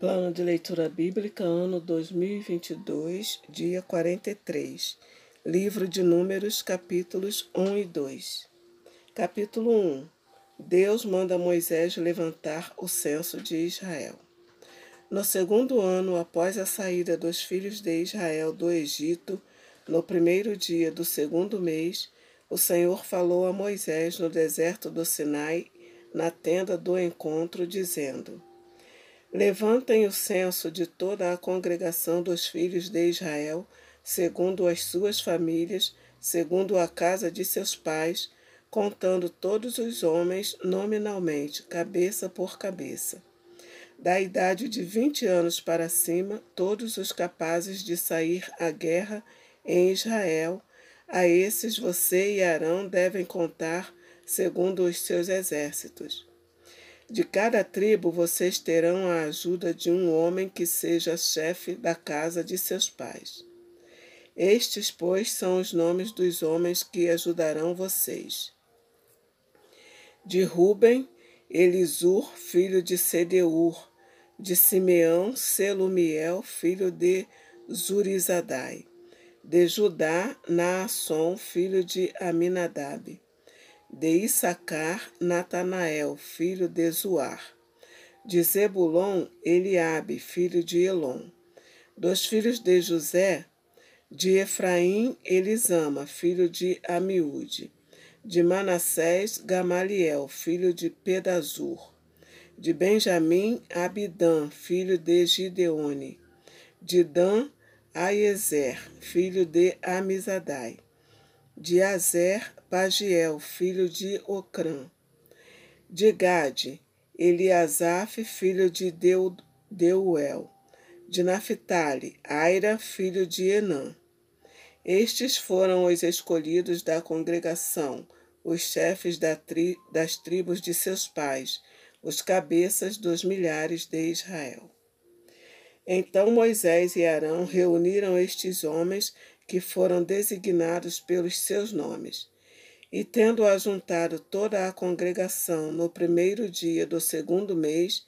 Plano de leitura bíblica, ano 2022, dia 43. Livro de Números, capítulos 1 e 2. Capítulo 1. Deus manda Moisés levantar o censo de Israel. No segundo ano após a saída dos filhos de Israel do Egito, no primeiro dia do segundo mês, o Senhor falou a Moisés no deserto do Sinai, na tenda do encontro, dizendo: Levantem o censo de toda a congregação dos filhos de Israel, segundo as suas famílias, segundo a casa de seus pais, contando todos os homens nominalmente, cabeça por cabeça. Da idade de vinte anos para cima, todos os capazes de sair à guerra em Israel, a esses você e Arão devem contar segundo os seus exércitos. De cada tribo vocês terão a ajuda de um homem que seja chefe da casa de seus pais. Estes, pois, são os nomes dos homens que ajudarão vocês. De Ruben, Elisur, filho de Sedeur. De Simeão, Selumiel, filho de Zurizadai. De Judá, Naasson, filho de Aminadab de Issacar, Natanael, filho de Zuar. De Zebulon, Eliabe, filho de Elon. Dos filhos de José, de Efraim, Elisama, filho de Amiúde. De Manassés, Gamaliel, filho de Pedazur. De Benjamim, Abidã, filho de Gideone. De Dan, Aiezer, filho de Amizadai. De Azer, Pagiel, filho de Ocrã. De Gade, Eliasaf, filho de Deuel. De Naphtali, Aira, filho de Enã. Estes foram os escolhidos da congregação, os chefes da tri, das tribos de seus pais, os cabeças dos milhares de Israel. Então Moisés e Arão reuniram estes homens que foram designados pelos seus nomes e tendo ajuntado toda a congregação no primeiro dia do segundo mês,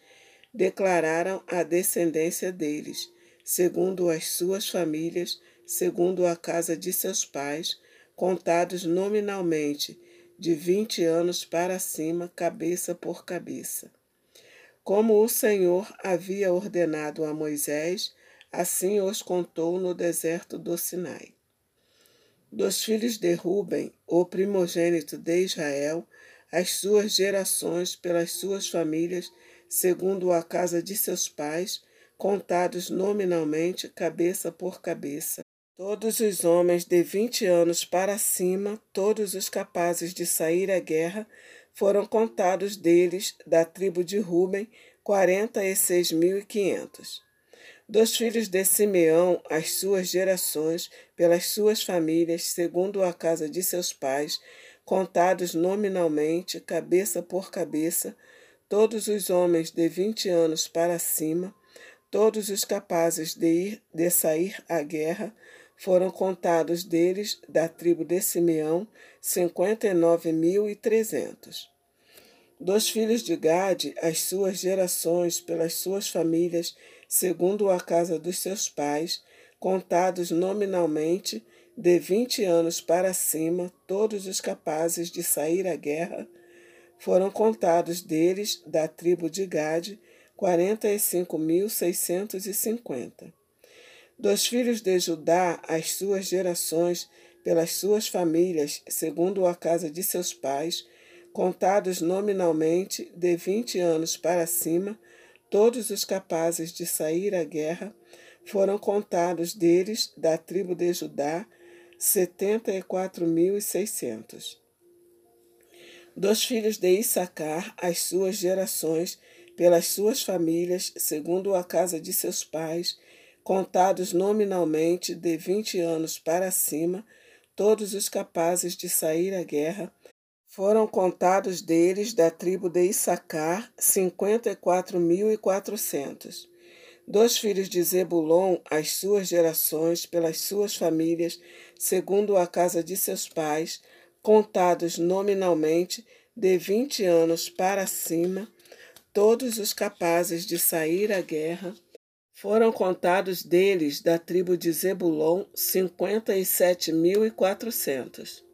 declararam a descendência deles, segundo as suas famílias, segundo a casa de seus pais, contados nominalmente, de vinte anos para cima, cabeça por cabeça. Como o Senhor havia ordenado a Moisés, assim os contou no deserto do Sinai. Dos filhos de Ruben, o primogênito de Israel, as suas gerações pelas suas famílias, segundo a casa de seus pais, contados nominalmente, cabeça por cabeça. Todos os homens de vinte anos para cima, todos os capazes de sair à guerra, foram contados deles, da tribo de Ruben, quarenta e seis mil e quinhentos dos filhos de Simeão, as suas gerações, pelas suas famílias, segundo a casa de seus pais, contados nominalmente, cabeça por cabeça, todos os homens de vinte anos para cima, todos os capazes de ir de sair à guerra, foram contados deles, da tribo de Simeão, cinquenta e nove mil e trezentos. Dos filhos de Gade, as suas gerações, pelas suas famílias, segundo a casa dos seus pais, contados nominalmente, de vinte anos para cima, todos os capazes de sair à guerra, foram contados deles, da tribo de Gade, quarenta e cinco mil seiscentos e cinquenta. Dos filhos de Judá, as suas gerações, pelas suas famílias, segundo a casa de seus pais, contados nominalmente, de vinte anos para cima, Todos os capazes de sair à guerra foram contados deles, da tribo de Judá, setenta e quatro mil e seiscentos. Dos filhos de Issacar, as suas gerações, pelas suas famílias, segundo a casa de seus pais, contados nominalmente de vinte anos para cima, todos os capazes de sair à guerra, foram contados deles, da tribo de Issacar, cinquenta e quatro mil e quatrocentos. Dos filhos de Zebulon, as suas gerações, pelas suas famílias, segundo a casa de seus pais, contados nominalmente, de vinte anos para cima, todos os capazes de sair à guerra, foram contados deles da tribo de Zebulon cinquenta e sete mil e quatrocentos.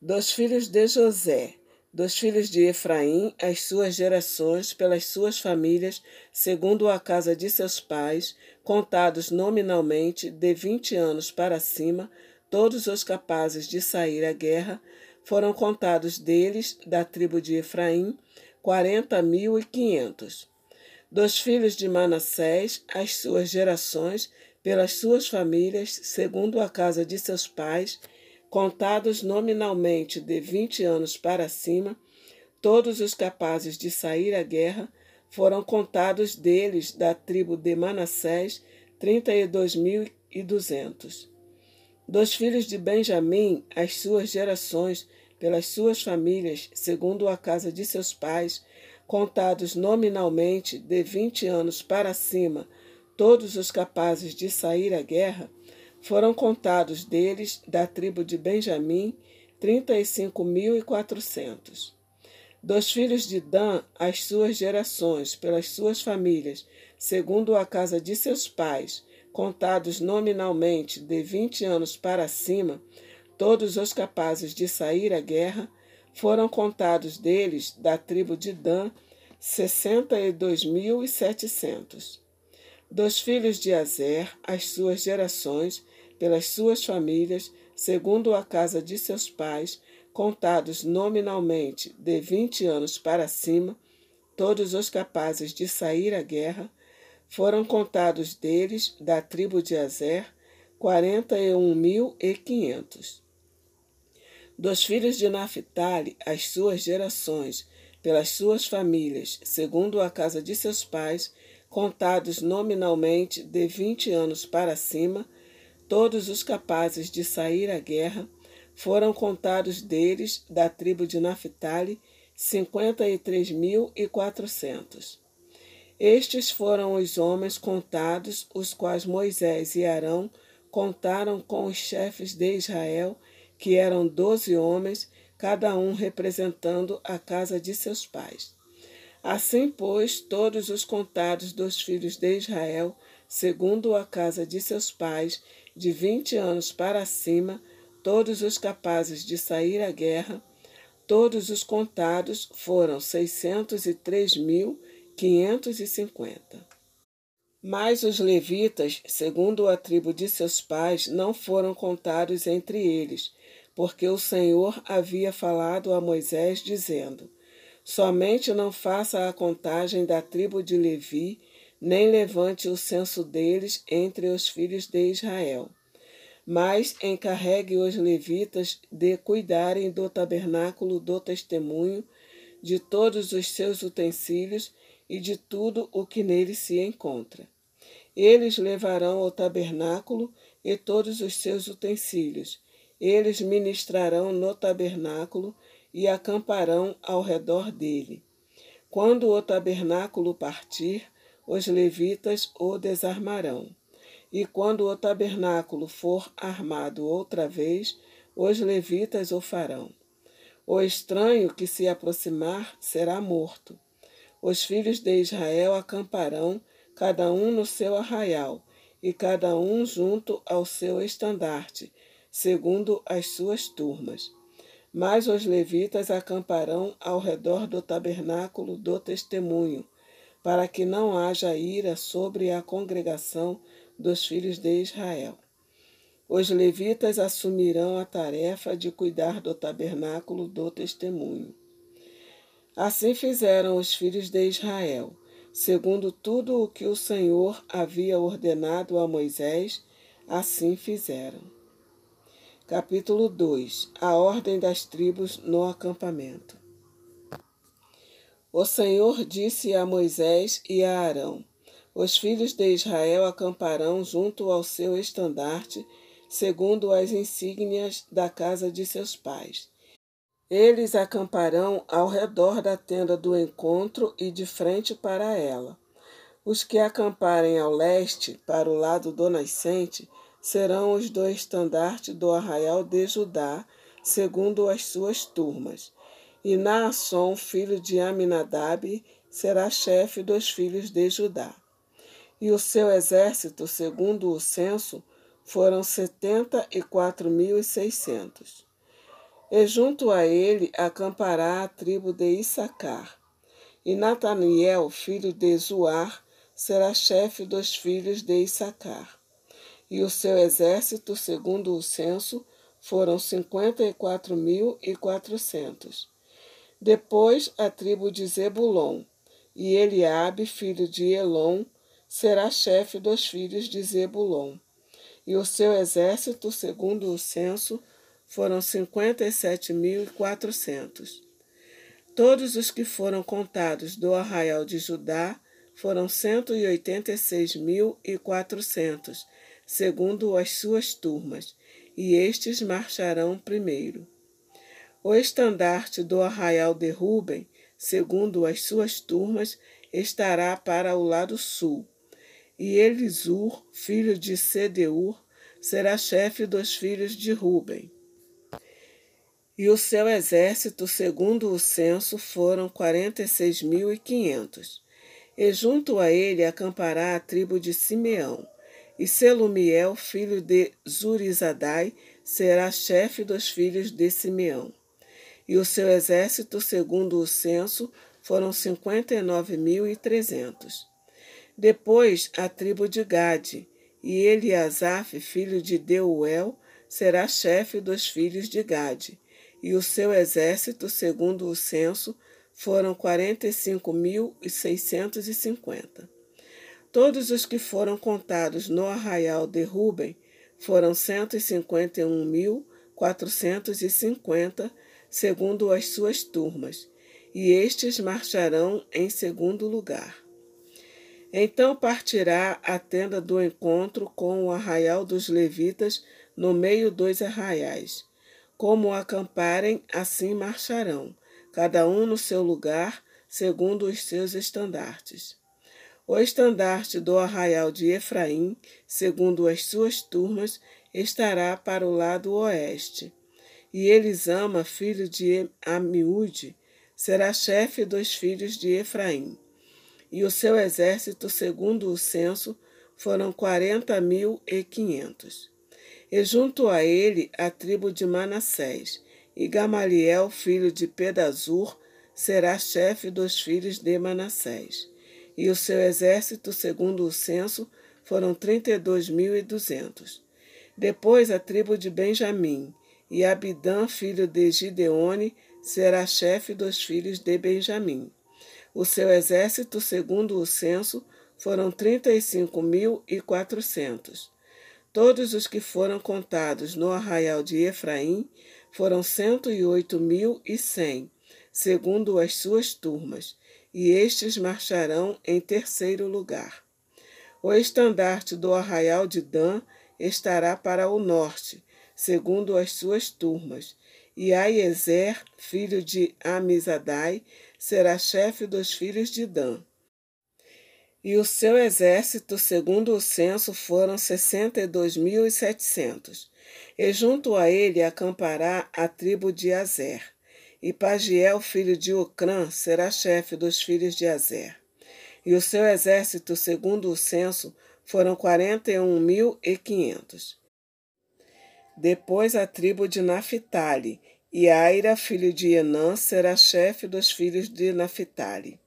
Dos filhos de José, dos filhos de Efraim, as suas gerações, pelas suas famílias, segundo a casa de seus pais, contados nominalmente de vinte anos para cima, todos os capazes de sair à guerra, foram contados deles, da tribo de Efraim, quarenta mil e quinhentos. Dos filhos de Manassés, as suas gerações, pelas suas famílias, segundo a casa de seus pais, contados nominalmente de vinte anos para cima, todos os capazes de sair à guerra, foram contados deles, da tribo de Manassés, trinta e dois mil e duzentos. Dos filhos de Benjamim, as suas gerações, pelas suas famílias, segundo a casa de seus pais, contados nominalmente de vinte anos para cima, todos os capazes de sair à guerra, foram contados deles, da tribo de Benjamim, trinta e cinco mil e quatrocentos. Dos filhos de Dan, as suas gerações, pelas suas famílias, segundo a casa de seus pais, contados nominalmente de vinte anos para cima, todos os capazes de sair à guerra, foram contados deles, da tribo de Dan, sessenta e dois mil e setecentos. Dos filhos de Azer, as suas gerações, pelas suas famílias, segundo a casa de seus pais, contados nominalmente de vinte anos para cima, todos os capazes de sair à guerra, foram contados deles, da tribo de Azer, quarenta e um mil e quinhentos. Dos filhos de Naphtali, as suas gerações, pelas suas famílias, segundo a casa de seus pais, contados nominalmente de vinte anos para cima, todos os capazes de sair à guerra, foram contados deles, da tribo de Naphtali, cinquenta e três mil e quatrocentos. Estes foram os homens contados, os quais Moisés e Arão contaram com os chefes de Israel, que eram doze homens, cada um representando a casa de seus pais. Assim, pois, todos os contados dos filhos de Israel, segundo a casa de seus pais, de vinte anos para cima, todos os capazes de sair à guerra, todos os contados foram seiscentos e três mil quinhentos e cinquenta. Mas os levitas, segundo a tribo de seus pais, não foram contados entre eles, porque o Senhor havia falado a Moisés, dizendo: Somente não faça a contagem da tribo de Levi, nem levante o censo deles entre os filhos de Israel. Mas encarregue os levitas de cuidarem do tabernáculo do testemunho, de todos os seus utensílios e de tudo o que nele se encontra. Eles levarão o tabernáculo e todos os seus utensílios, eles ministrarão no tabernáculo e acamparão ao redor dele. Quando o tabernáculo partir, os levitas o desarmarão. E quando o tabernáculo for armado outra vez, os levitas o farão. O estranho que se aproximar será morto. Os filhos de Israel acamparão, cada um no seu arraial, e cada um junto ao seu estandarte, segundo as suas turmas. Mas os levitas acamparão ao redor do tabernáculo do testemunho, para que não haja ira sobre a congregação dos filhos de Israel. Os levitas assumirão a tarefa de cuidar do tabernáculo do testemunho. Assim fizeram os filhos de Israel, segundo tudo o que o Senhor havia ordenado a Moisés, assim fizeram. Capítulo 2 A ordem das tribos no acampamento. O Senhor disse a Moisés e a Arão: Os filhos de Israel acamparão junto ao seu estandarte, segundo as insígnias da casa de seus pais. Eles acamparão ao redor da tenda do encontro e de frente para ela. Os que acamparem ao leste, para o lado do nascente, serão os do estandarte do arraial de Judá, segundo as suas turmas. E Naasson, filho de Aminadab, será chefe dos filhos de Judá. E o seu exército, segundo o censo, foram setenta e quatro mil e seiscentos. E junto a ele acampará a tribo de Issacar. E Nataniel, filho de Zuar, será chefe dos filhos de Issacar. E o seu exército, segundo o censo, foram cinquenta e quatro mil e quatrocentos. Depois a tribo de Zebulon, e Eliabe, filho de Elon, será chefe dos filhos de Zebulon e o seu exército, segundo o censo, foram cinquenta e sete mil e quatrocentos. Todos os que foram contados do arraial de Judá foram cento e oitenta e seis mil e quatrocentos, segundo as suas turmas, e estes marcharão primeiro. O estandarte do arraial de Ruben, segundo as suas turmas, estará para o lado sul, e Elisur, filho de Sedeur, será chefe dos filhos de Ruben. E o seu exército, segundo o censo, foram quarenta e seis mil e quinhentos. E junto a ele acampará a tribo de Simeão. E Selumiel, filho de Zurizadai, será chefe dos filhos de Simeão e o seu exército, segundo o censo, foram 59.300. Depois, a tribo de Gade, e Eliasaf, filho de Deuel, será chefe dos filhos de Gade, e o seu exército, segundo o censo, foram 45.650. Todos os que foram contados no arraial de Ruben foram 151.450 segundo as suas turmas, e estes marcharão em segundo lugar. Então partirá a tenda do encontro com o arraial dos levitas no meio dos arraiais. Como acamparem, assim marcharão, cada um no seu lugar, segundo os seus estandartes. O estandarte do arraial de Efraim, segundo as suas turmas, estará para o lado oeste. E Elisama, filho de Amiúde, será chefe dos filhos de Efraim e o seu exército, segundo o censo, foram quarenta mil e quinhentos. E junto a ele a tribo de Manassés, e Gamaliel, filho de Pedazur, será chefe dos filhos de Manassés. E o seu exército, segundo o censo, foram trinta e dois mil e duzentos. Depois a tribo de Benjamim, e Abidã, filho de Gideone, será chefe dos filhos de Benjamim. O seu exército, segundo o censo, foram trinta e cinco mil e quatrocentos. Todos os que foram contados no arraial de Efraim foram cento e oito mil e cem, segundo as suas turmas, e estes marcharão em terceiro lugar. O estandarte do arraial de Dan estará para o norte, segundo as suas turmas, e Aiezer, filho de Amizadai, será chefe dos filhos de Dan. E o seu exército, segundo o censo, foram sessenta e dois mil e setecentos. E junto a ele acampará a tribo de Azer. E Pagiel, filho de Ocrã, será chefe dos filhos de Azer. E o seu exército, segundo o censo, foram quarenta e um mil e quinhentos. Depois a tribo de Naphtali, e Aira, filho de Enã, será chefe dos filhos de Naphtali.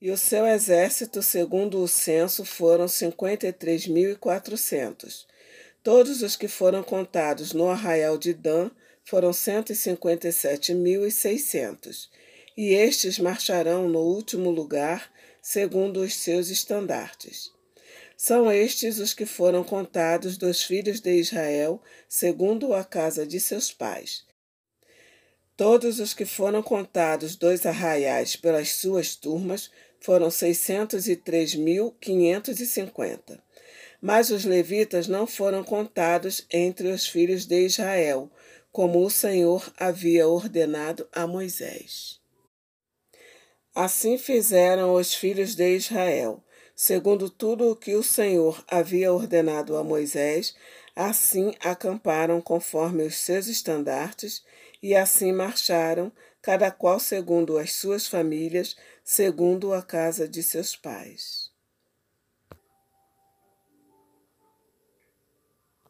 E o seu exército, segundo o censo, foram cinquenta e três mil e quatrocentos. Todos os que foram contados no arraial de Dan foram cento e cinquenta e sete mil e seiscentos. E estes marcharão no último lugar, segundo os seus estandartes. São estes os que foram contados dos filhos de Israel, segundo a casa de seus pais. Todos os que foram contados dos arraiais pelas suas turmas foram seiscentos e três mil quinhentos e cinquenta. Mas os levitas não foram contados entre os filhos de Israel, como o Senhor havia ordenado a Moisés. Assim fizeram os filhos de Israel, segundo tudo o que o Senhor havia ordenado a Moisés, assim acamparam conforme os seus estandartes e assim marcharam, cada qual segundo as suas famílias, segundo a casa de seus pais.